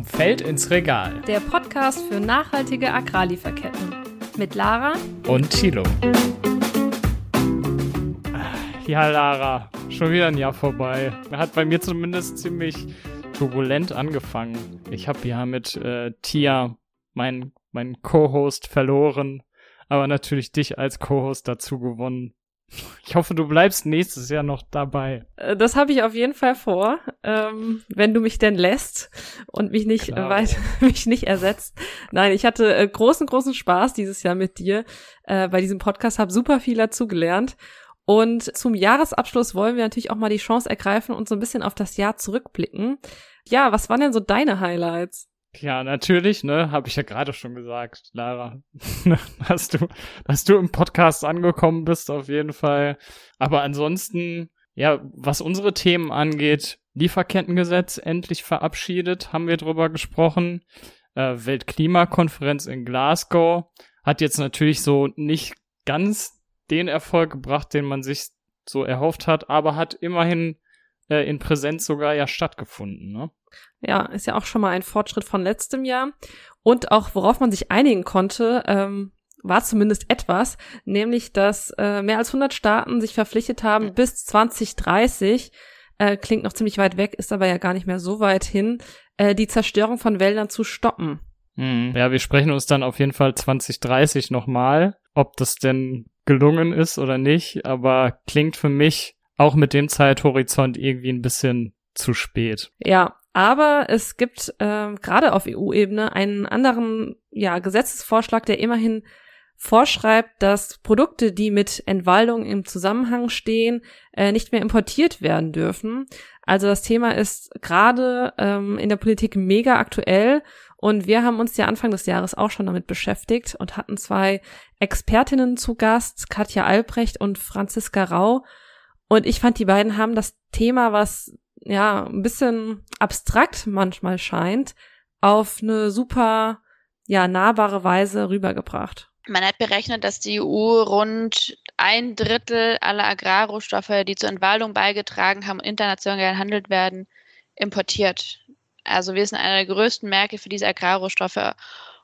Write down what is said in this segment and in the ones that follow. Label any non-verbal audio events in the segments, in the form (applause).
Vom Feld ins Regal. Der Podcast für nachhaltige Agrarlieferketten. Mit Lara und Thilo. Ja, Lara, schon wieder ein Jahr vorbei. Hat bei mir zumindest ziemlich turbulent angefangen. Ich habe ja mit äh, Tia, meinen mein Co-Host, verloren, aber natürlich dich als Co-Host dazu gewonnen. Ich hoffe, du bleibst nächstes Jahr noch dabei. Äh, das habe ich auf jeden Fall vor, ähm, wenn du mich denn lässt und mich nicht äh, weit, (laughs) mich nicht ersetzt. Nein, ich hatte äh, großen, großen Spaß dieses Jahr mit dir äh, bei diesem Podcast, habe super viel dazugelernt. Und zum Jahresabschluss wollen wir natürlich auch mal die Chance ergreifen und so ein bisschen auf das Jahr zurückblicken. Ja, was waren denn so deine Highlights? Ja, natürlich, ne, habe ich ja gerade schon gesagt, Lara, (laughs) dass du, dass du im Podcast angekommen bist, auf jeden Fall. Aber ansonsten, ja, was unsere Themen angeht, Lieferkettengesetz endlich verabschiedet, haben wir drüber gesprochen. Äh, Weltklimakonferenz in Glasgow hat jetzt natürlich so nicht ganz den Erfolg gebracht, den man sich so erhofft hat, aber hat immerhin äh, in Präsenz sogar ja stattgefunden, ne? Ja, ist ja auch schon mal ein Fortschritt von letztem Jahr. Und auch worauf man sich einigen konnte, ähm, war zumindest etwas, nämlich dass äh, mehr als 100 Staaten sich verpflichtet haben, bis 2030, äh, klingt noch ziemlich weit weg, ist aber ja gar nicht mehr so weit hin, äh, die Zerstörung von Wäldern zu stoppen. Hm, ja, wir sprechen uns dann auf jeden Fall 2030 nochmal, ob das denn gelungen ist oder nicht, aber klingt für mich auch mit dem Zeithorizont irgendwie ein bisschen zu spät. Ja, aber es gibt äh, gerade auf EU-Ebene einen anderen ja, Gesetzesvorschlag, der immerhin vorschreibt, dass Produkte, die mit Entwaldung im Zusammenhang stehen, äh, nicht mehr importiert werden dürfen. Also das Thema ist gerade ähm, in der Politik mega aktuell und wir haben uns ja Anfang des Jahres auch schon damit beschäftigt und hatten zwei Expertinnen zu Gast, Katja Albrecht und Franziska Rau. Und ich fand, die beiden haben das Thema, was ja ein bisschen abstrakt manchmal scheint, auf eine super ja nahbare Weise rübergebracht. Man hat berechnet, dass die EU rund ein Drittel aller Agrarrohstoffe, die zur Entwaldung beigetragen haben, international gehandelt werden, importiert. Also wir sind einer der größten Märkte für diese Agrarrohstoffe.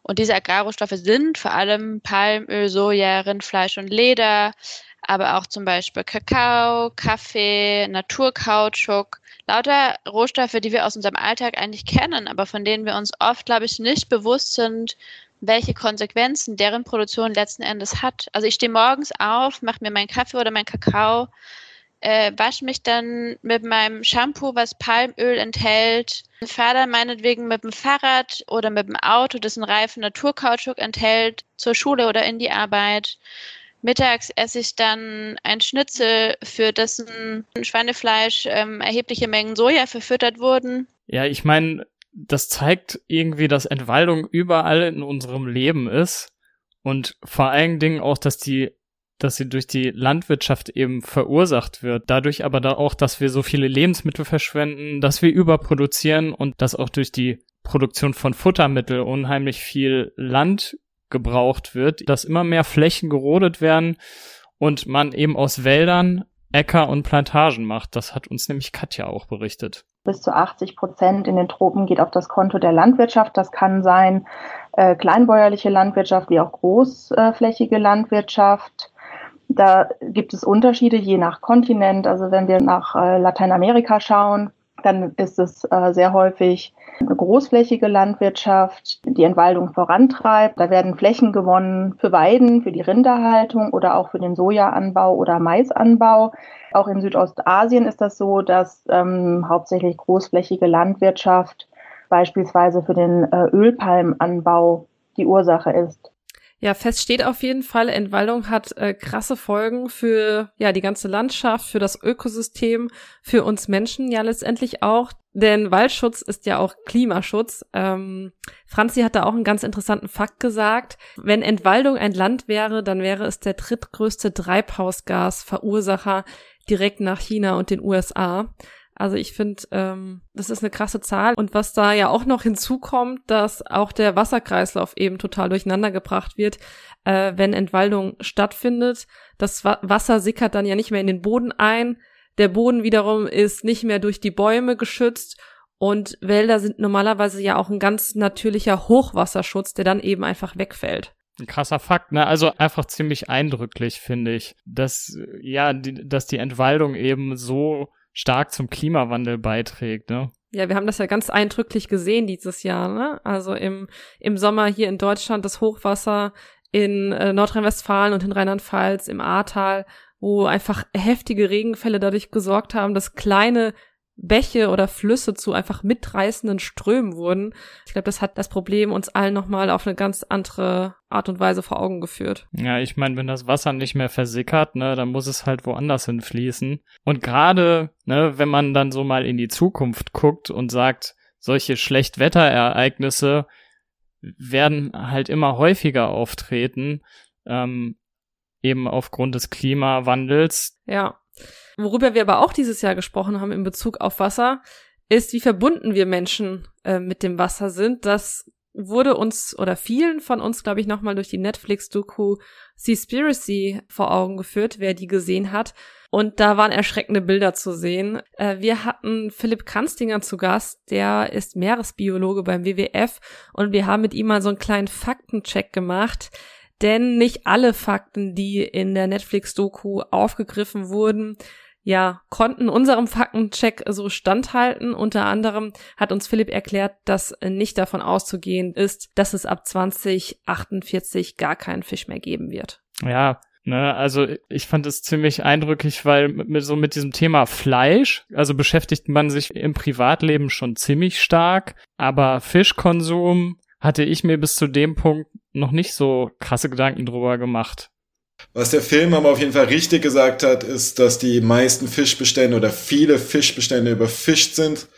Und diese Agrarrohstoffe sind vor allem Palmöl, Soja, Rindfleisch und Leder, aber auch zum Beispiel Kakao, Kaffee, Naturkautschuk, lauter Rohstoffe, die wir aus unserem Alltag eigentlich kennen, aber von denen wir uns oft, glaube ich, nicht bewusst sind, welche Konsequenzen deren Produktion letzten Endes hat. Also ich stehe morgens auf, mache mir meinen Kaffee oder meinen Kakao, äh, wasche mich dann mit meinem Shampoo, was Palmöl enthält, fahre dann meinetwegen mit dem Fahrrad oder mit dem Auto, das einen Reifen Naturkautschuk enthält, zur Schule oder in die Arbeit. Mittags esse ich dann ein Schnitzel, für dessen Schweinefleisch ähm, erhebliche Mengen Soja verfüttert wurden. Ja, ich meine, das zeigt irgendwie, dass Entwaldung überall in unserem Leben ist und vor allen Dingen auch, dass die dass sie durch die Landwirtschaft eben verursacht wird. Dadurch aber da auch, dass wir so viele Lebensmittel verschwenden, dass wir überproduzieren und dass auch durch die Produktion von Futtermittel unheimlich viel Land gebraucht wird, dass immer mehr Flächen gerodet werden und man eben aus Wäldern Äcker und Plantagen macht. Das hat uns nämlich Katja auch berichtet. Bis zu 80 Prozent in den Tropen geht auf das Konto der Landwirtschaft. Das kann sein äh, kleinbäuerliche Landwirtschaft wie auch großflächige Landwirtschaft. Da gibt es Unterschiede je nach Kontinent. Also wenn wir nach äh, Lateinamerika schauen, dann ist es äh, sehr häufig eine großflächige Landwirtschaft, die Entwaldung vorantreibt. Da werden Flächen gewonnen für Weiden, für die Rinderhaltung oder auch für den Sojaanbau oder Maisanbau. Auch in Südostasien ist das so, dass ähm, hauptsächlich großflächige Landwirtschaft beispielsweise für den äh, Ölpalmenanbau die Ursache ist. Ja, fest steht auf jeden Fall, Entwaldung hat äh, krasse Folgen für ja die ganze Landschaft, für das Ökosystem, für uns Menschen ja letztendlich auch. Denn Waldschutz ist ja auch Klimaschutz. Ähm, Franzi hat da auch einen ganz interessanten Fakt gesagt. Wenn Entwaldung ein Land wäre, dann wäre es der drittgrößte Treibhausgasverursacher direkt nach China und den USA. Also ich finde, ähm, das ist eine krasse Zahl. Und was da ja auch noch hinzukommt, dass auch der Wasserkreislauf eben total durcheinander gebracht wird, äh, wenn Entwaldung stattfindet. Das Wasser sickert dann ja nicht mehr in den Boden ein. Der Boden wiederum ist nicht mehr durch die Bäume geschützt Und Wälder sind normalerweise ja auch ein ganz natürlicher Hochwasserschutz, der dann eben einfach wegfällt. Ein krasser Fakt, ne? Also einfach ziemlich eindrücklich, finde ich, dass, ja, die, dass die Entwaldung eben so stark zum Klimawandel beiträgt, ne? Ja, wir haben das ja ganz eindrücklich gesehen dieses Jahr, ne? Also im, im Sommer hier in Deutschland das Hochwasser in äh, Nordrhein-Westfalen und in Rheinland-Pfalz im Ahrtal, wo einfach heftige Regenfälle dadurch gesorgt haben, dass kleine Bäche oder Flüsse zu einfach mitreißenden Strömen wurden. Ich glaube, das hat das Problem uns allen nochmal auf eine ganz andere Art und Weise vor Augen geführt. Ja, ich meine, wenn das Wasser nicht mehr versickert, ne, dann muss es halt woanders hinfließen. Und gerade, ne, wenn man dann so mal in die Zukunft guckt und sagt, solche Schlechtwetterereignisse werden halt immer häufiger auftreten, ähm, eben aufgrund des Klimawandels. Ja. Worüber wir aber auch dieses Jahr gesprochen haben in Bezug auf Wasser, ist, wie verbunden wir Menschen äh, mit dem Wasser sind. Das wurde uns oder vielen von uns, glaube ich, nochmal durch die Netflix-Doku Seaspiracy vor Augen geführt, wer die gesehen hat. Und da waren erschreckende Bilder zu sehen. Äh, wir hatten Philipp Kanstinger zu Gast, der ist Meeresbiologe beim WWF und wir haben mit ihm mal so einen kleinen Faktencheck gemacht. Denn nicht alle Fakten, die in der Netflix-Doku aufgegriffen wurden, ja, konnten unserem Faktencheck so standhalten. Unter anderem hat uns Philipp erklärt, dass nicht davon auszugehen ist, dass es ab 2048 gar keinen Fisch mehr geben wird. Ja, Ne, also ich fand es ziemlich eindrücklich, weil mit, so mit diesem Thema Fleisch, also beschäftigt man sich im Privatleben schon ziemlich stark, aber Fischkonsum hatte ich mir bis zu dem Punkt noch nicht so krasse Gedanken drüber gemacht. Was der Film aber auf jeden Fall richtig gesagt hat, ist, dass die meisten Fischbestände oder viele Fischbestände überfischt sind.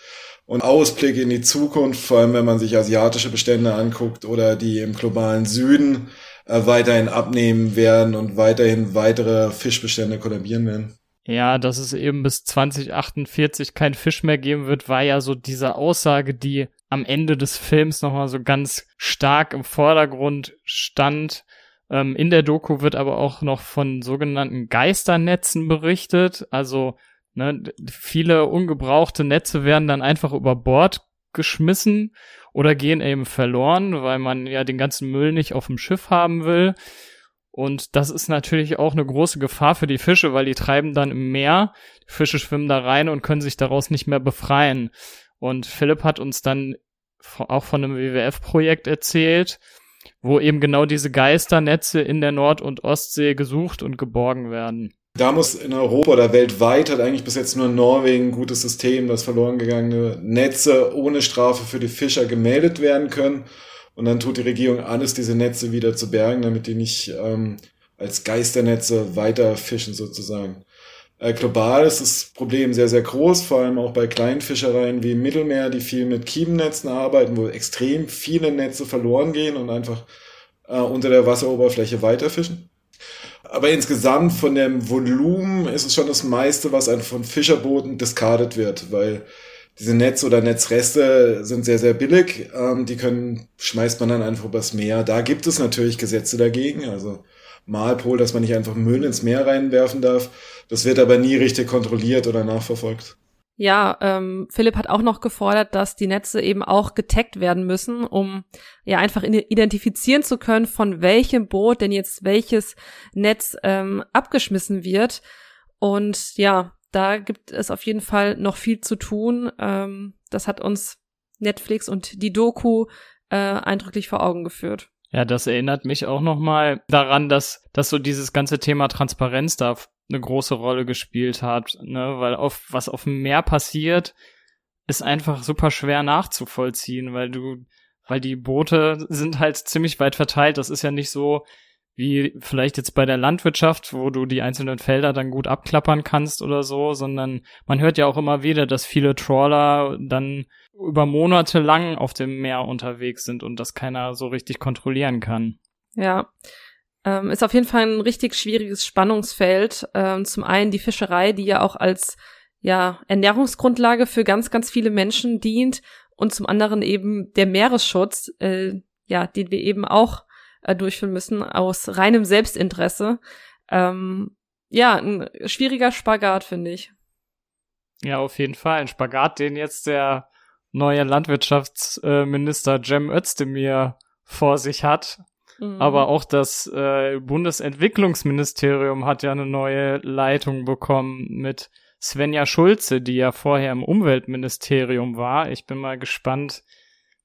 Und Ausblick in die Zukunft, vor allem wenn man sich asiatische Bestände anguckt oder die im globalen Süden, äh, weiterhin abnehmen werden und weiterhin weitere Fischbestände kollabieren werden. Ja, dass es eben bis 2048 kein Fisch mehr geben wird, war ja so diese Aussage, die am Ende des Films nochmal so ganz stark im Vordergrund stand. Ähm, in der Doku wird aber auch noch von sogenannten Geisternetzen berichtet. Also ne, viele ungebrauchte Netze werden dann einfach über Bord geschmissen oder gehen eben verloren, weil man ja den ganzen Müll nicht auf dem Schiff haben will. Und das ist natürlich auch eine große Gefahr für die Fische, weil die treiben dann im Meer, die Fische schwimmen da rein und können sich daraus nicht mehr befreien. Und Philipp hat uns dann auch von einem WWF-Projekt erzählt, wo eben genau diese Geisternetze in der Nord- und Ostsee gesucht und geborgen werden. Da muss in Europa oder weltweit hat eigentlich bis jetzt nur Norwegen ein gutes System, dass verloren gegangene Netze ohne Strafe für die Fischer gemeldet werden können. Und dann tut die Regierung alles, diese Netze wieder zu bergen, damit die nicht ähm, als Geisternetze weiter fischen sozusagen. Äh, global ist das Problem sehr, sehr groß, vor allem auch bei kleinen Fischereien wie im Mittelmeer, die viel mit Kiemennetzen arbeiten, wo extrem viele Netze verloren gehen und einfach äh, unter der Wasseroberfläche weiterfischen. Aber insgesamt von dem Volumen ist es schon das meiste, was einfach von Fischerbooten diskardet wird, weil diese Netz- oder Netzreste sind sehr, sehr billig. Ähm, die können, schmeißt man dann einfach übers Meer. Da gibt es natürlich Gesetze dagegen. Also Malpol, dass man nicht einfach Müll ins Meer reinwerfen darf. Das wird aber nie richtig kontrolliert oder nachverfolgt. Ja, ähm, Philipp hat auch noch gefordert, dass die Netze eben auch getaggt werden müssen, um ja einfach identifizieren zu können, von welchem Boot denn jetzt welches Netz ähm, abgeschmissen wird. Und ja, da gibt es auf jeden Fall noch viel zu tun. Ähm, das hat uns Netflix und die Doku äh, eindrücklich vor Augen geführt. Ja, das erinnert mich auch nochmal daran, dass, dass so dieses ganze Thema Transparenz da eine große Rolle gespielt hat, ne, weil auf, was auf dem Meer passiert, ist einfach super schwer nachzuvollziehen, weil du, weil die Boote sind halt ziemlich weit verteilt. Das ist ja nicht so, wie vielleicht jetzt bei der Landwirtschaft, wo du die einzelnen Felder dann gut abklappern kannst oder so, sondern man hört ja auch immer wieder, dass viele Trawler dann über Monate lang auf dem Meer unterwegs sind und das keiner so richtig kontrollieren kann. Ja. Ähm, ist auf jeden Fall ein richtig schwieriges Spannungsfeld. Ähm, zum einen die Fischerei, die ja auch als ja, Ernährungsgrundlage für ganz, ganz viele Menschen dient und zum anderen eben der Meeresschutz, äh, ja, den wir eben auch äh, durchführen müssen aus reinem Selbstinteresse. Ähm, ja, ein schwieriger Spagat, finde ich. Ja, auf jeden Fall. Ein Spagat, den jetzt der neue Landwirtschaftsminister Cem Özdemir vor sich hat. Mhm. Aber auch das äh, Bundesentwicklungsministerium hat ja eine neue Leitung bekommen mit Svenja Schulze, die ja vorher im Umweltministerium war. Ich bin mal gespannt,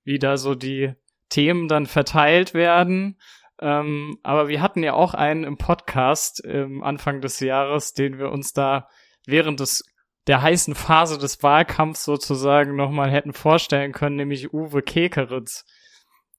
wie da so die Themen dann verteilt werden. Ähm, aber wir hatten ja auch einen im Podcast ähm, Anfang des Jahres, den wir uns da während des der heißen Phase des Wahlkampfs sozusagen nochmal hätten vorstellen können, nämlich Uwe Kekeritz,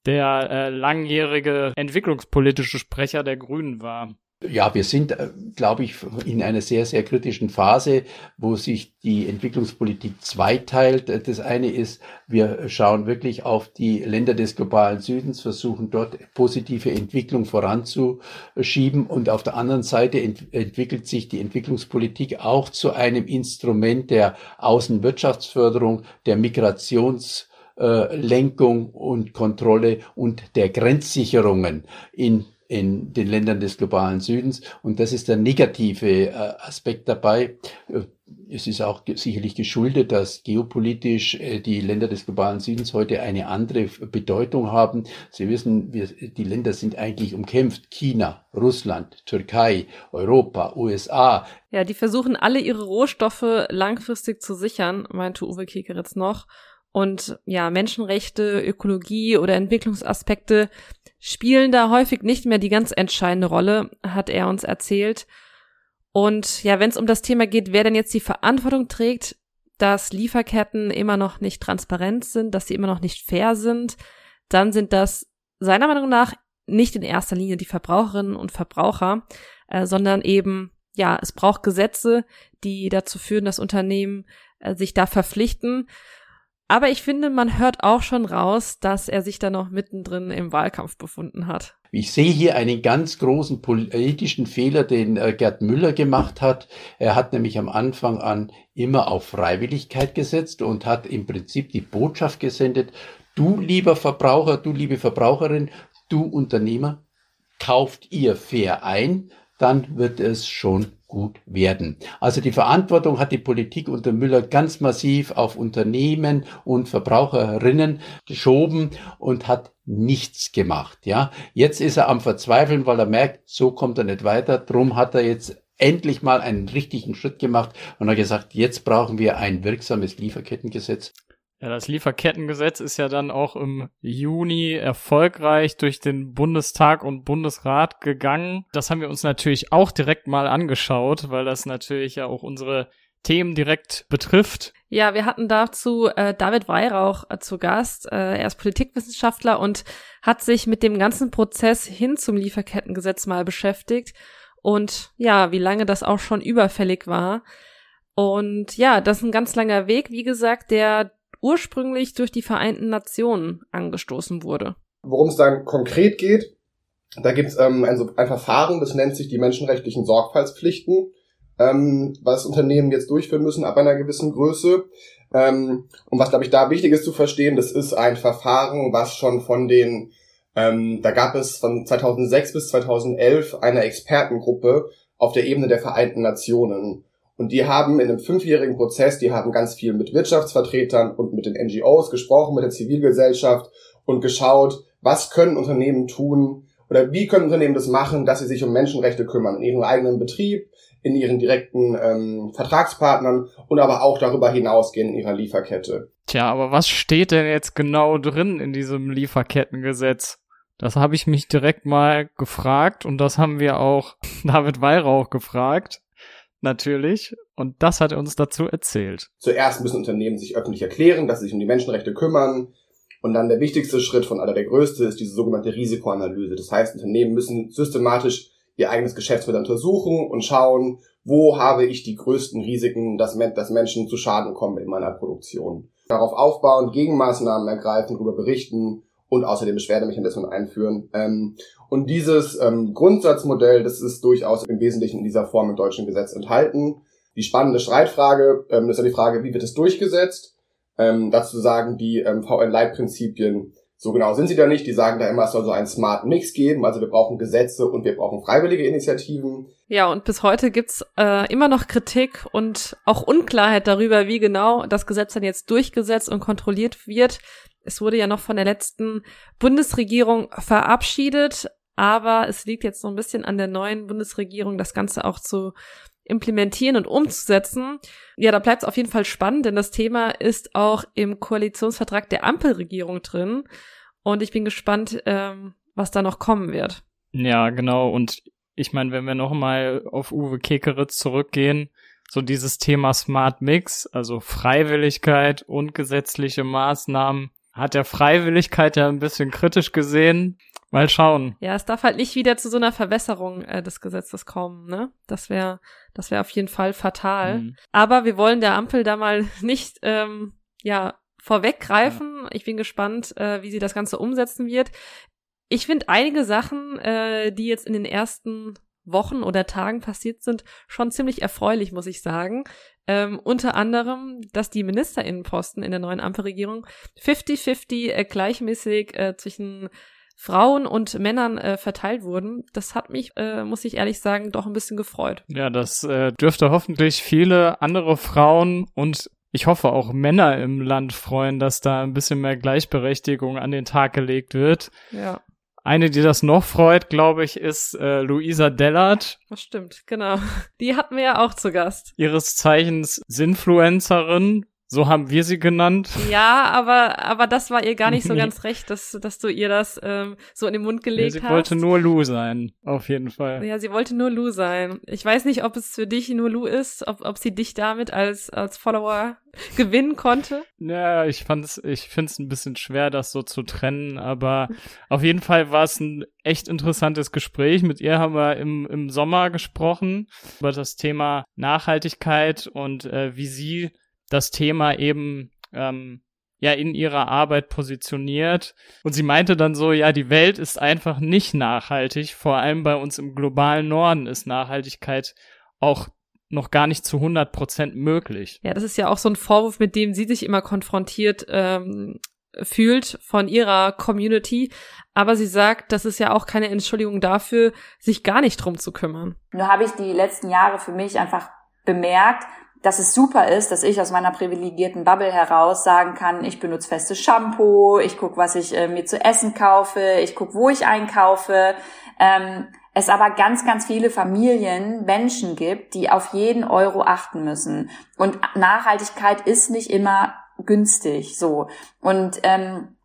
der äh, langjährige entwicklungspolitische Sprecher der Grünen war. Ja, wir sind, äh, glaube ich, in einer sehr, sehr kritischen Phase, wo sich die Entwicklungspolitik zweiteilt. Das eine ist, wir schauen wirklich auf die Länder des globalen Südens, versuchen dort positive Entwicklung voranzuschieben. Und auf der anderen Seite ent entwickelt sich die Entwicklungspolitik auch zu einem Instrument der Außenwirtschaftsförderung, der Migrations Lenkung und Kontrolle und der Grenzsicherungen in in den Ländern des globalen Südens. Und das ist der negative äh, Aspekt dabei. Äh, es ist auch sicherlich geschuldet, dass geopolitisch äh, die Länder des globalen Südens heute eine andere Bedeutung haben. Sie wissen, wir, die Länder sind eigentlich umkämpft. China, Russland, Türkei, Europa, USA. Ja, die versuchen alle ihre Rohstoffe langfristig zu sichern, meinte Uwe Kekeritz noch. Und ja, Menschenrechte, Ökologie oder Entwicklungsaspekte spielen da häufig nicht mehr die ganz entscheidende Rolle, hat er uns erzählt. Und ja, wenn es um das Thema geht, wer denn jetzt die Verantwortung trägt, dass Lieferketten immer noch nicht transparent sind, dass sie immer noch nicht fair sind, dann sind das seiner Meinung nach nicht in erster Linie die Verbraucherinnen und Verbraucher, äh, sondern eben, ja, es braucht Gesetze, die dazu führen, dass Unternehmen äh, sich da verpflichten. Aber ich finde, man hört auch schon raus, dass er sich da noch mittendrin im Wahlkampf befunden hat. Ich sehe hier einen ganz großen politischen Fehler, den äh, Gerd Müller gemacht hat. Er hat nämlich am Anfang an immer auf Freiwilligkeit gesetzt und hat im Prinzip die Botschaft gesendet, du lieber Verbraucher, du liebe Verbraucherin, du Unternehmer, kauft ihr fair ein, dann wird es schon gut werden. Also die Verantwortung hat die Politik unter Müller ganz massiv auf Unternehmen und Verbraucherinnen geschoben und hat nichts gemacht. Ja, jetzt ist er am Verzweifeln, weil er merkt, so kommt er nicht weiter. Drum hat er jetzt endlich mal einen richtigen Schritt gemacht und hat gesagt, jetzt brauchen wir ein wirksames Lieferkettengesetz. Ja, das Lieferkettengesetz ist ja dann auch im Juni erfolgreich durch den Bundestag und Bundesrat gegangen. Das haben wir uns natürlich auch direkt mal angeschaut, weil das natürlich ja auch unsere Themen direkt betrifft. Ja, wir hatten dazu äh, David Weihrauch äh, zu Gast. Äh, er ist Politikwissenschaftler und hat sich mit dem ganzen Prozess hin zum Lieferkettengesetz mal beschäftigt. Und ja, wie lange das auch schon überfällig war. Und ja, das ist ein ganz langer Weg, wie gesagt, der ursprünglich durch die Vereinten Nationen angestoßen wurde. Worum es dann konkret geht, da gibt es ähm, ein, ein Verfahren, das nennt sich die menschenrechtlichen Sorgfaltspflichten, ähm, was Unternehmen jetzt durchführen müssen ab einer gewissen Größe. Ähm, und was, glaube ich, da wichtig ist zu verstehen, das ist ein Verfahren, was schon von den, ähm, da gab es von 2006 bis 2011 eine Expertengruppe auf der Ebene der Vereinten Nationen. Und die haben in einem fünfjährigen Prozess, die haben ganz viel mit Wirtschaftsvertretern und mit den NGOs gesprochen, mit der Zivilgesellschaft und geschaut, was können Unternehmen tun oder wie können Unternehmen das machen, dass sie sich um Menschenrechte kümmern in ihrem eigenen Betrieb, in ihren direkten ähm, Vertragspartnern und aber auch darüber hinausgehen in ihrer Lieferkette. Tja, aber was steht denn jetzt genau drin in diesem Lieferkettengesetz? Das habe ich mich direkt mal gefragt und das haben wir auch (laughs) David Weihrauch gefragt natürlich. Und das hat er uns dazu erzählt. Zuerst müssen Unternehmen sich öffentlich erklären, dass sie sich um die Menschenrechte kümmern. Und dann der wichtigste Schritt von aller der größte ist diese sogenannte Risikoanalyse. Das heißt, Unternehmen müssen systematisch ihr eigenes Geschäftsmodell untersuchen und schauen, wo habe ich die größten Risiken, dass, dass Menschen zu Schaden kommen in meiner Produktion. Darauf aufbauen, Gegenmaßnahmen ergreifen, darüber berichten und außerdem Beschwerdemechanismen einführen. Ähm, und dieses ähm, Grundsatzmodell, das ist durchaus im Wesentlichen in dieser Form im deutschen Gesetz enthalten. Die spannende Streitfrage ähm, ist ja die Frage, wie wird es durchgesetzt? Ähm, dazu sagen die ähm, VN-Leitprinzipien, So genau sind sie da nicht. Die sagen da immer, es soll so einen Smart Mix geben. Also wir brauchen Gesetze und wir brauchen freiwillige Initiativen. Ja, und bis heute gibt's äh, immer noch Kritik und auch Unklarheit darüber, wie genau das Gesetz dann jetzt durchgesetzt und kontrolliert wird. Es wurde ja noch von der letzten Bundesregierung verabschiedet, aber es liegt jetzt so ein bisschen an der neuen Bundesregierung, das Ganze auch zu implementieren und umzusetzen. Ja, da bleibt es auf jeden Fall spannend, denn das Thema ist auch im Koalitionsvertrag der Ampelregierung drin. Und ich bin gespannt, ähm, was da noch kommen wird. Ja, genau. Und ich meine, wenn wir nochmal auf Uwe Kekeritz zurückgehen, so dieses Thema Smart Mix, also Freiwilligkeit und gesetzliche Maßnahmen, hat er Freiwilligkeit ja ein bisschen kritisch gesehen. Mal schauen. Ja, es darf halt nicht wieder zu so einer Verwässerung äh, des Gesetzes kommen, ne? Das wäre das wäre auf jeden Fall fatal. Mhm. Aber wir wollen der Ampel da mal (laughs) nicht ähm, ja vorweggreifen. Ja. Ich bin gespannt, äh, wie sie das Ganze umsetzen wird. Ich finde einige Sachen, äh, die jetzt in den ersten Wochen oder Tagen passiert sind, schon ziemlich erfreulich, muss ich sagen. Ähm, unter anderem, dass die Ministerinnenposten in der neuen Ampelregierung 50-50 äh, gleichmäßig äh, zwischen Frauen und Männern äh, verteilt wurden. Das hat mich, äh, muss ich ehrlich sagen, doch ein bisschen gefreut. Ja, das äh, dürfte hoffentlich viele andere Frauen und ich hoffe auch Männer im Land freuen, dass da ein bisschen mehr Gleichberechtigung an den Tag gelegt wird. Ja. Eine, die das noch freut, glaube ich, ist äh, Luisa Dellert. Das stimmt, genau. Die hatten wir ja auch zu Gast. Ihres Zeichens Sinfluencerin, so haben wir sie genannt. Ja, aber, aber das war ihr gar nicht so ganz recht, dass, dass du ihr das ähm, so in den Mund gelegt ja, sie hast. Sie wollte nur Lou sein, auf jeden Fall. Ja, sie wollte nur Lou sein. Ich weiß nicht, ob es für dich nur Lou ist, ob, ob sie dich damit als, als Follower (laughs) gewinnen konnte. Ja, ich fand's, ich find's ein bisschen schwer, das so zu trennen, aber auf jeden Fall war es ein echt interessantes Gespräch. Mit ihr haben wir im, im Sommer gesprochen über das Thema Nachhaltigkeit und äh, wie sie das Thema eben ähm, ja in ihrer Arbeit positioniert. Und sie meinte dann so, ja, die Welt ist einfach nicht nachhaltig. Vor allem bei uns im globalen Norden ist Nachhaltigkeit auch noch gar nicht zu 100 Prozent möglich. Ja, das ist ja auch so ein Vorwurf, mit dem sie sich immer konfrontiert ähm, fühlt von ihrer Community. Aber sie sagt, das ist ja auch keine Entschuldigung dafür, sich gar nicht drum zu kümmern. Nur habe ich die letzten Jahre für mich einfach bemerkt, dass es super ist, dass ich aus meiner privilegierten Bubble heraus sagen kann, ich benutze festes Shampoo, ich gucke, was ich äh, mir zu essen kaufe, ich gucke, wo ich einkaufe. Ähm, es aber ganz, ganz viele Familien, Menschen gibt, die auf jeden Euro achten müssen. Und Nachhaltigkeit ist nicht immer günstig so. Und ähm,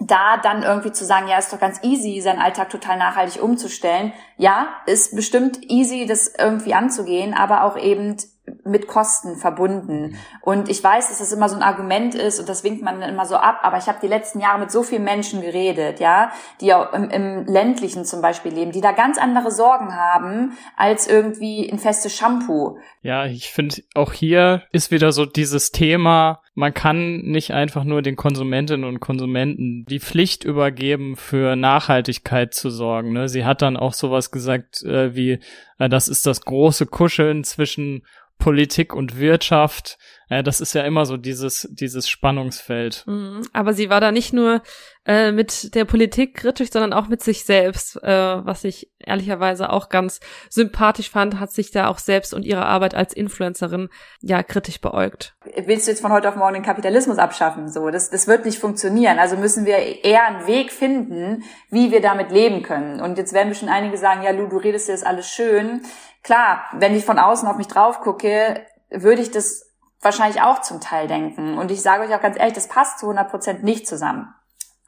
da dann irgendwie zu sagen, ja, ist doch ganz easy, seinen Alltag total nachhaltig umzustellen. Ja, ist bestimmt easy, das irgendwie anzugehen, aber auch eben mit Kosten verbunden. Und ich weiß, dass das immer so ein Argument ist und das winkt man immer so ab, aber ich habe die letzten Jahre mit so vielen Menschen geredet, ja, die auch im, im ländlichen zum Beispiel leben, die da ganz andere Sorgen haben als irgendwie ein festes Shampoo. Ja, ich finde auch hier ist wieder so dieses Thema, man kann nicht einfach nur den Konsumentinnen und Konsumenten die Pflicht übergeben, für Nachhaltigkeit zu sorgen. Ne? Sie hat dann auch sowas gesagt äh, wie, äh, das ist das große Kuscheln zwischen Politik und Wirtschaft. Ja, das ist ja immer so dieses, dieses Spannungsfeld. Mhm. Aber sie war da nicht nur äh, mit der Politik kritisch, sondern auch mit sich selbst, äh, was ich ehrlicherweise auch ganz sympathisch fand, hat sich da auch selbst und ihre Arbeit als Influencerin ja kritisch beäugt. Willst du jetzt von heute auf morgen den Kapitalismus abschaffen? So, das, das wird nicht funktionieren. Also müssen wir eher einen Weg finden, wie wir damit leben können. Und jetzt werden bestimmt einige sagen, ja, Lu, du redest dir das alles schön. Klar, wenn ich von außen auf mich drauf gucke, würde ich das wahrscheinlich auch zum Teil denken. Und ich sage euch auch ganz ehrlich, das passt zu 100 Prozent nicht zusammen.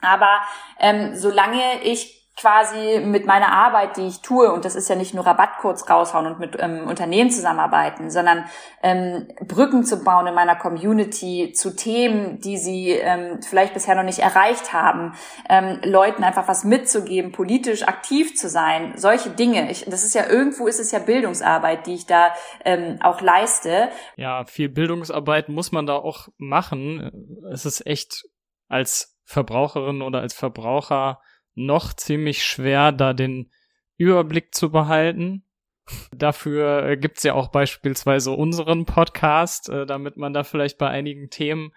Aber ähm, solange ich quasi mit meiner Arbeit, die ich tue, und das ist ja nicht nur Rabattcodes raushauen und mit ähm, Unternehmen zusammenarbeiten, sondern ähm, Brücken zu bauen in meiner Community zu Themen, die sie ähm, vielleicht bisher noch nicht erreicht haben, ähm, Leuten einfach was mitzugeben, politisch aktiv zu sein, solche Dinge. Ich, das ist ja irgendwo ist es ja Bildungsarbeit, die ich da ähm, auch leiste. Ja, viel Bildungsarbeit muss man da auch machen. Es ist echt als Verbraucherin oder als Verbraucher noch ziemlich schwer, da den Überblick zu behalten. Dafür äh, gibt's ja auch beispielsweise unseren Podcast, äh, damit man da vielleicht bei einigen Themen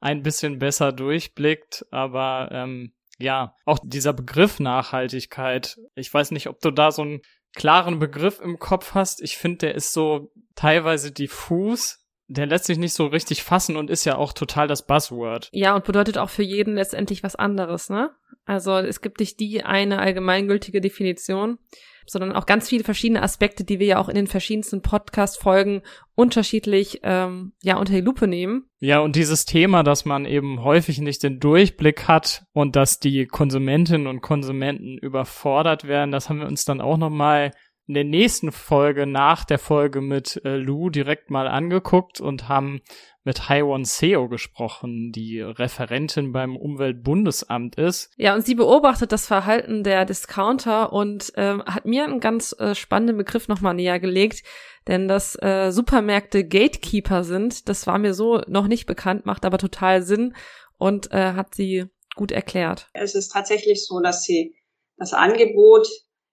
ein bisschen besser durchblickt. Aber ähm, Ja, auch dieser Begriff Nachhaltigkeit. Ich weiß nicht, ob du da so einen klaren Begriff im Kopf hast. Ich finde, der ist so teilweise diffus. Der lässt sich nicht so richtig fassen und ist ja auch total das Buzzword. Ja, und bedeutet auch für jeden letztendlich was anderes, ne? Also es gibt nicht die eine allgemeingültige Definition sondern auch ganz viele verschiedene Aspekte, die wir ja auch in den verschiedensten Podcast-Folgen unterschiedlich ähm, ja unter die Lupe nehmen. Ja, und dieses Thema, dass man eben häufig nicht den Durchblick hat und dass die Konsumentinnen und Konsumenten überfordert werden, das haben wir uns dann auch nochmal in der nächsten Folge nach der Folge mit äh, Lou direkt mal angeguckt und haben mit Haiwon Seo gesprochen, die Referentin beim Umweltbundesamt ist. Ja, und sie beobachtet das Verhalten der Discounter und ähm, hat mir einen ganz äh, spannenden Begriff nochmal näher gelegt, denn dass äh, Supermärkte Gatekeeper sind, das war mir so noch nicht bekannt, macht aber total Sinn und äh, hat sie gut erklärt. Es ist tatsächlich so, dass sie das Angebot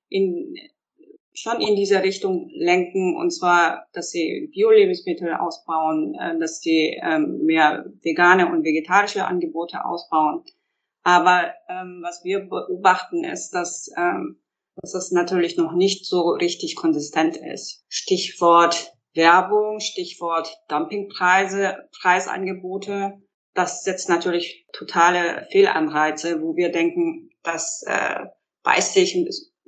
in schon in diese Richtung lenken, und zwar, dass sie Bio-Lebensmittel ausbauen, äh, dass sie ähm, mehr vegane und vegetarische Angebote ausbauen. Aber ähm, was wir beobachten, ist, dass, ähm, dass das natürlich noch nicht so richtig konsistent ist. Stichwort Werbung, Stichwort Dumpingpreise, Preisangebote. Das setzt natürlich totale Fehlanreize, wo wir denken, das äh, beißt sich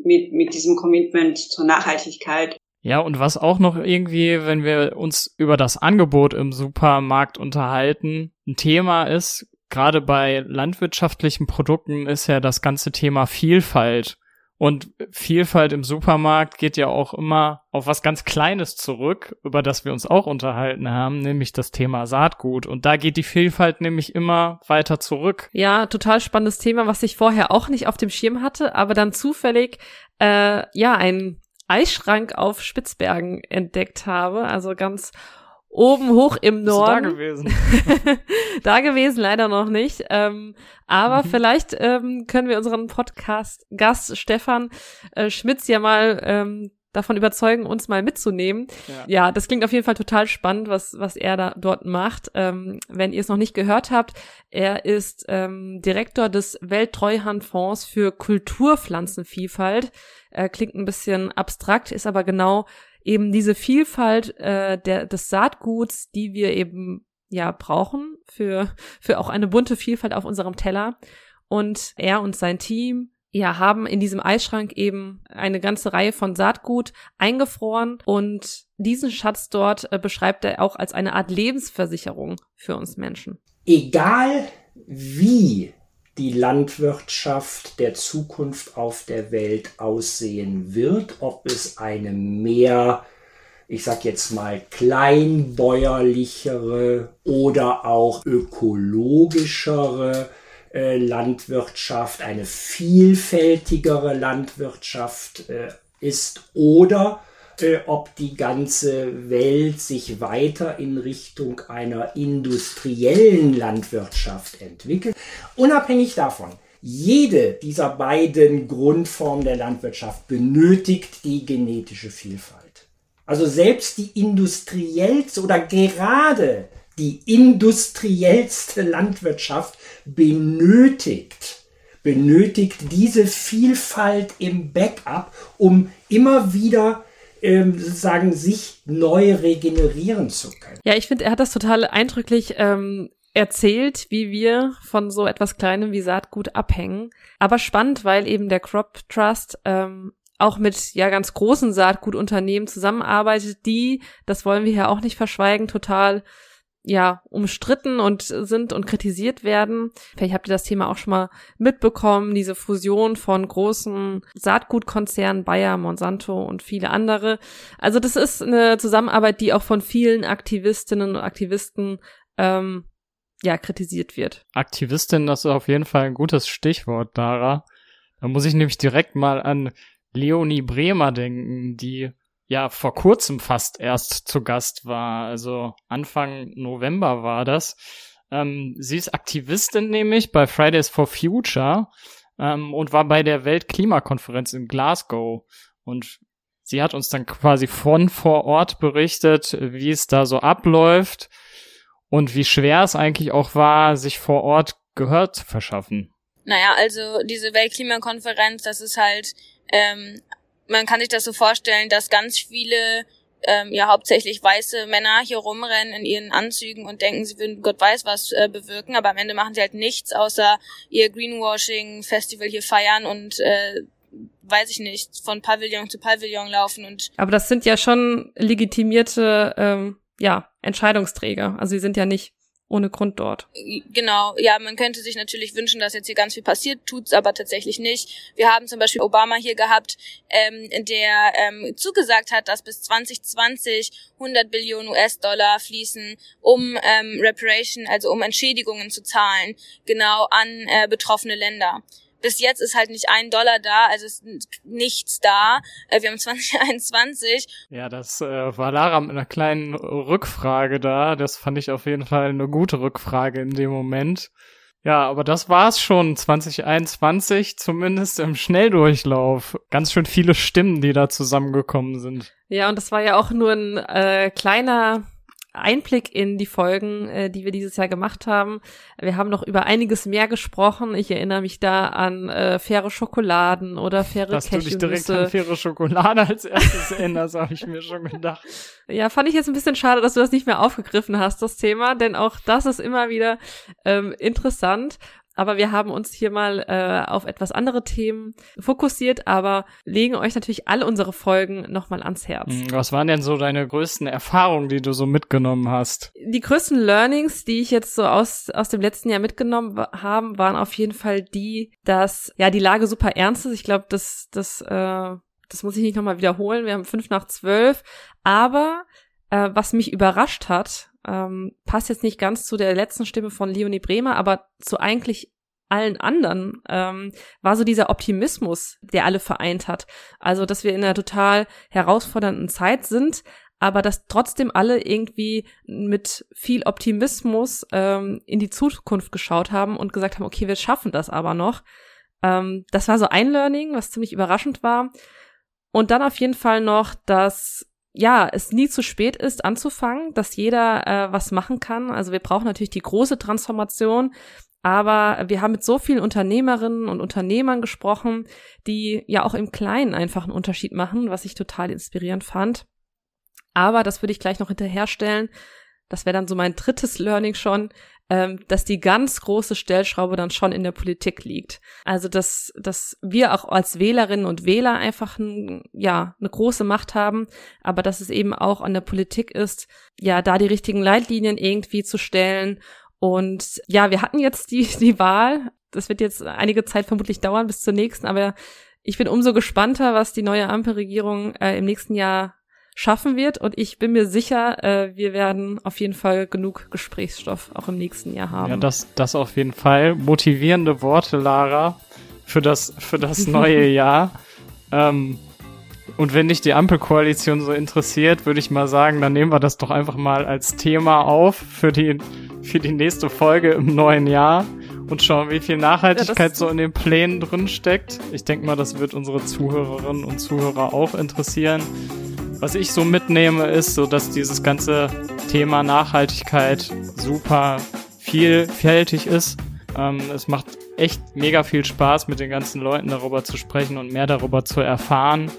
mit, mit diesem Commitment zur Nachhaltigkeit. Ja, und was auch noch irgendwie, wenn wir uns über das Angebot im Supermarkt unterhalten, ein Thema ist, gerade bei landwirtschaftlichen Produkten ist ja das ganze Thema Vielfalt. Und Vielfalt im Supermarkt geht ja auch immer auf was ganz Kleines zurück, über das wir uns auch unterhalten haben, nämlich das Thema Saatgut. Und da geht die Vielfalt nämlich immer weiter zurück. Ja, total spannendes Thema, was ich vorher auch nicht auf dem Schirm hatte, aber dann zufällig, äh, ja, ein Eisschrank auf Spitzbergen entdeckt habe. Also ganz oben hoch im Norden. da gewesen? (laughs) da gewesen, leider noch nicht. Ähm, aber mhm. vielleicht ähm, können wir unseren Podcast-Gast Stefan äh, Schmitz ja mal ähm, davon überzeugen, uns mal mitzunehmen. Ja. ja. das klingt auf jeden Fall total spannend, was, was er da dort macht. Ähm, wenn ihr es noch nicht gehört habt, er ist ähm, Direktor des Welttreuhandfonds für Kulturpflanzenvielfalt. Er klingt ein bisschen abstrakt, ist aber genau eben diese Vielfalt äh, der, des Saatguts, die wir eben ja brauchen für, für auch eine bunte Vielfalt auf unserem Teller. Und er und sein Team ja, haben in diesem Eisschrank eben eine ganze Reihe von Saatgut eingefroren und diesen Schatz dort äh, beschreibt er auch als eine Art Lebensversicherung für uns Menschen. Egal wie die Landwirtschaft der Zukunft auf der Welt aussehen wird, ob es eine mehr, ich sag jetzt mal, kleinbäuerlichere oder auch ökologischere äh, Landwirtschaft, eine vielfältigere Landwirtschaft äh, ist oder ob die ganze Welt sich weiter in Richtung einer industriellen Landwirtschaft entwickelt. Unabhängig davon, jede dieser beiden Grundformen der Landwirtschaft benötigt die genetische Vielfalt. Also selbst die industriellste oder gerade die industriellste Landwirtschaft benötigt benötigt diese Vielfalt im Backup, um immer wieder ähm, sozusagen sich neu regenerieren zu können. Ja, ich finde, er hat das total eindrücklich ähm, erzählt, wie wir von so etwas Kleinem wie Saatgut abhängen. Aber spannend, weil eben der Crop Trust ähm, auch mit ja ganz großen Saatgutunternehmen zusammenarbeitet, die, das wollen wir ja auch nicht verschweigen, total ja, umstritten und sind und kritisiert werden. Vielleicht habt ihr das Thema auch schon mal mitbekommen, diese Fusion von großen Saatgutkonzernen Bayer, Monsanto und viele andere. Also das ist eine Zusammenarbeit, die auch von vielen Aktivistinnen und Aktivisten ähm, ja kritisiert wird. Aktivistin, das ist auf jeden Fall ein gutes Stichwort, Dara. Da muss ich nämlich direkt mal an Leonie Bremer denken, die ja vor kurzem fast erst zu Gast war. Also Anfang November war das. Ähm, sie ist Aktivistin nämlich bei Fridays for Future ähm, und war bei der Weltklimakonferenz in Glasgow. Und sie hat uns dann quasi von vor Ort berichtet, wie es da so abläuft und wie schwer es eigentlich auch war, sich vor Ort Gehör zu verschaffen. Naja, also diese Weltklimakonferenz, das ist halt, ähm, man kann sich das so vorstellen, dass ganz viele ähm, ja hauptsächlich weiße Männer hier rumrennen in ihren Anzügen und denken, sie würden Gott weiß was äh, bewirken, aber am Ende machen sie halt nichts, außer ihr Greenwashing-Festival hier feiern und äh, weiß ich nicht, von Pavillon zu Pavillon laufen und. Aber das sind ja schon legitimierte ähm, ja, Entscheidungsträger. Also sie sind ja nicht ohne Grund dort. Genau, ja, man könnte sich natürlich wünschen, dass jetzt hier ganz viel passiert, tut's aber tatsächlich nicht. Wir haben zum Beispiel Obama hier gehabt, ähm, der ähm, zugesagt hat, dass bis 2020 100 Billionen US-Dollar fließen, um ähm, Reparation, also um Entschädigungen zu zahlen, genau an äh, betroffene Länder bis jetzt ist halt nicht ein Dollar da, also ist nichts da. Äh, wir haben (laughs) 2021. Ja, das äh, war Lara mit einer kleinen Rückfrage da. Das fand ich auf jeden Fall eine gute Rückfrage in dem Moment. Ja, aber das war's schon 2021, zumindest im Schnelldurchlauf. Ganz schön viele Stimmen, die da zusammengekommen sind. Ja, und das war ja auch nur ein äh, kleiner Einblick in die Folgen, äh, die wir dieses Jahr gemacht haben. Wir haben noch über einiges mehr gesprochen. Ich erinnere mich da an äh, faire Schokoladen oder faire Dass du dich direkt an faire Schokolade als erstes erinnerst, habe ich mir schon gedacht. (laughs) Ja, fand ich jetzt ein bisschen schade, dass du das nicht mehr aufgegriffen hast, das Thema, denn auch das ist immer wieder ähm, interessant. Aber wir haben uns hier mal äh, auf etwas andere Themen fokussiert, aber legen euch natürlich alle unsere Folgen nochmal ans Herz. Hm, was waren denn so deine größten Erfahrungen, die du so mitgenommen hast? Die größten Learnings, die ich jetzt so aus, aus dem letzten Jahr mitgenommen haben, waren auf jeden Fall die, dass ja die Lage super ernst ist. Ich glaube, das, das, äh, das muss ich nicht nochmal wiederholen. Wir haben fünf nach zwölf. Aber äh, was mich überrascht hat, ähm, passt jetzt nicht ganz zu der letzten Stimme von Leonie Bremer, aber zu eigentlich allen anderen ähm, war so dieser Optimismus, der alle vereint hat. Also, dass wir in einer total herausfordernden Zeit sind, aber dass trotzdem alle irgendwie mit viel Optimismus ähm, in die Zukunft geschaut haben und gesagt haben, okay, wir schaffen das aber noch. Ähm, das war so ein Learning, was ziemlich überraschend war. Und dann auf jeden Fall noch, dass ja, es nie zu spät ist, anzufangen, dass jeder äh, was machen kann. Also wir brauchen natürlich die große Transformation, aber wir haben mit so vielen Unternehmerinnen und Unternehmern gesprochen, die ja auch im Kleinen einfach einen Unterschied machen, was ich total inspirierend fand. Aber das würde ich gleich noch hinterherstellen. Das wäre dann so mein drittes Learning schon ähm, dass die ganz große Stellschraube dann schon in der Politik liegt. Also dass, dass wir auch als Wählerinnen und Wähler einfach ein, ja, eine große Macht haben, aber dass es eben auch an der Politik ist, ja, da die richtigen Leitlinien irgendwie zu stellen. Und ja, wir hatten jetzt die, (laughs) die Wahl. Das wird jetzt einige Zeit vermutlich dauern bis zur nächsten, aber ich bin umso gespannter, was die neue Ampelregierung äh, im nächsten Jahr schaffen wird. Und ich bin mir sicher, äh, wir werden auf jeden Fall genug Gesprächsstoff auch im nächsten Jahr haben. Ja, das, das auf jeden Fall. Motivierende Worte, Lara, für das, für das (laughs) neue Jahr. Ähm, und wenn dich die Ampelkoalition so interessiert, würde ich mal sagen, dann nehmen wir das doch einfach mal als Thema auf für die, für die nächste Folge im neuen Jahr und schauen, wie viel Nachhaltigkeit ja, so in den Plänen drin steckt. Ich denke mal, das wird unsere Zuhörerinnen und Zuhörer auch interessieren. Was ich so mitnehme, ist so, dass dieses ganze Thema Nachhaltigkeit super vielfältig ist. Ähm, es macht echt mega viel Spaß, mit den ganzen Leuten darüber zu sprechen und mehr darüber zu erfahren.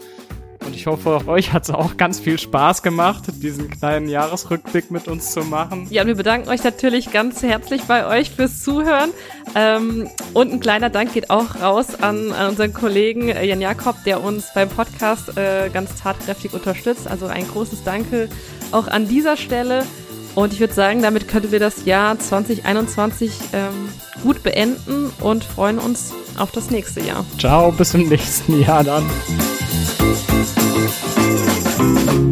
Und ich hoffe, euch hat es auch ganz viel Spaß gemacht, diesen kleinen Jahresrückblick mit uns zu machen. Ja, und wir bedanken euch natürlich ganz herzlich bei euch fürs Zuhören. Ähm, und ein kleiner Dank geht auch raus an, an unseren Kollegen äh, Jan Jakob, der uns beim Podcast äh, ganz tatkräftig unterstützt. Also ein großes Danke auch an dieser Stelle. Und ich würde sagen, damit können wir das Jahr 2021 ähm, gut beenden und freuen uns auf das nächste Jahr. Ciao, bis zum nächsten Jahr dann. thank you